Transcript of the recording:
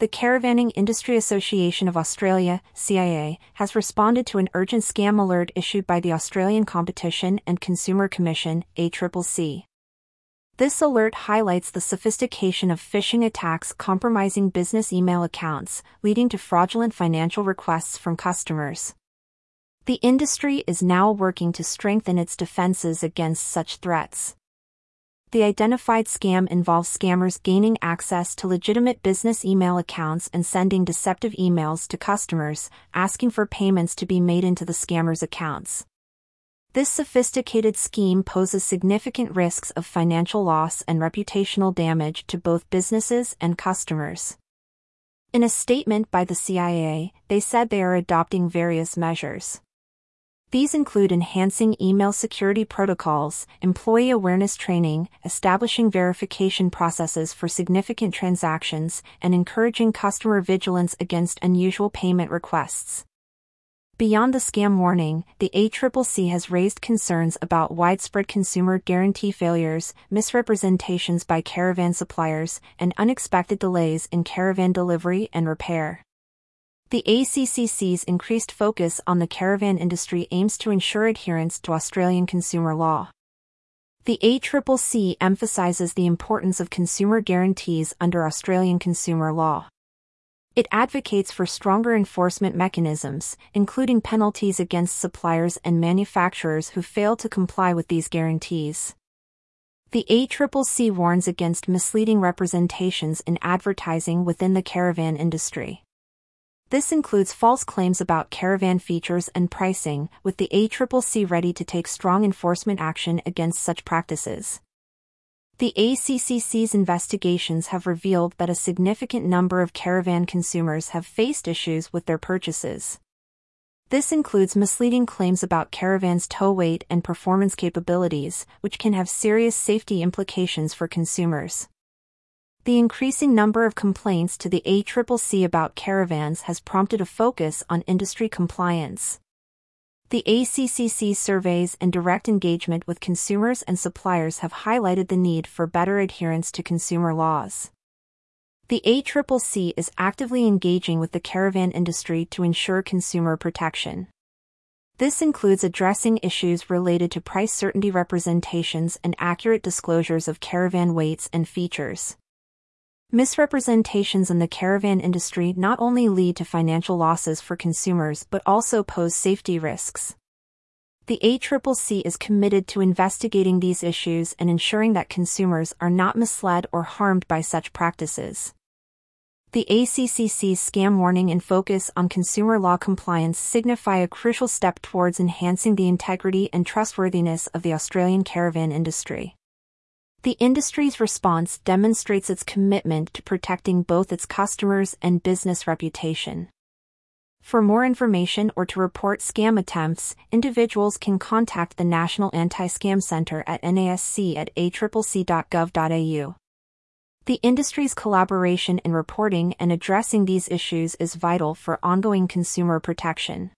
The Caravanning Industry Association of Australia, CIA, has responded to an urgent scam alert issued by the Australian Competition and Consumer Commission, ACCC. This alert highlights the sophistication of phishing attacks compromising business email accounts, leading to fraudulent financial requests from customers. The industry is now working to strengthen its defenses against such threats. The identified scam involves scammers gaining access to legitimate business email accounts and sending deceptive emails to customers, asking for payments to be made into the scammers' accounts. This sophisticated scheme poses significant risks of financial loss and reputational damage to both businesses and customers. In a statement by the CIA, they said they are adopting various measures. These include enhancing email security protocols, employee awareness training, establishing verification processes for significant transactions, and encouraging customer vigilance against unusual payment requests. Beyond the scam warning, the ACCC has raised concerns about widespread consumer guarantee failures, misrepresentations by caravan suppliers, and unexpected delays in caravan delivery and repair. The ACCC's increased focus on the caravan industry aims to ensure adherence to Australian consumer law. The ACCC emphasizes the importance of consumer guarantees under Australian consumer law. It advocates for stronger enforcement mechanisms, including penalties against suppliers and manufacturers who fail to comply with these guarantees. The ACCC warns against misleading representations in advertising within the caravan industry. This includes false claims about caravan features and pricing, with the ACCC ready to take strong enforcement action against such practices. The ACCC's investigations have revealed that a significant number of caravan consumers have faced issues with their purchases. This includes misleading claims about caravans' tow weight and performance capabilities, which can have serious safety implications for consumers. The increasing number of complaints to the ACCC about caravans has prompted a focus on industry compliance. The ACCC surveys and direct engagement with consumers and suppliers have highlighted the need for better adherence to consumer laws. The ACCC is actively engaging with the caravan industry to ensure consumer protection. This includes addressing issues related to price certainty representations and accurate disclosures of caravan weights and features. Misrepresentations in the caravan industry not only lead to financial losses for consumers but also pose safety risks. The ACCC is committed to investigating these issues and ensuring that consumers are not misled or harmed by such practices. The ACCC's scam warning and focus on consumer law compliance signify a crucial step towards enhancing the integrity and trustworthiness of the Australian caravan industry. The industry's response demonstrates its commitment to protecting both its customers and business reputation. For more information or to report scam attempts, individuals can contact the National Anti-Scam Center at nasc at accc.gov.au. The industry's collaboration in reporting and addressing these issues is vital for ongoing consumer protection.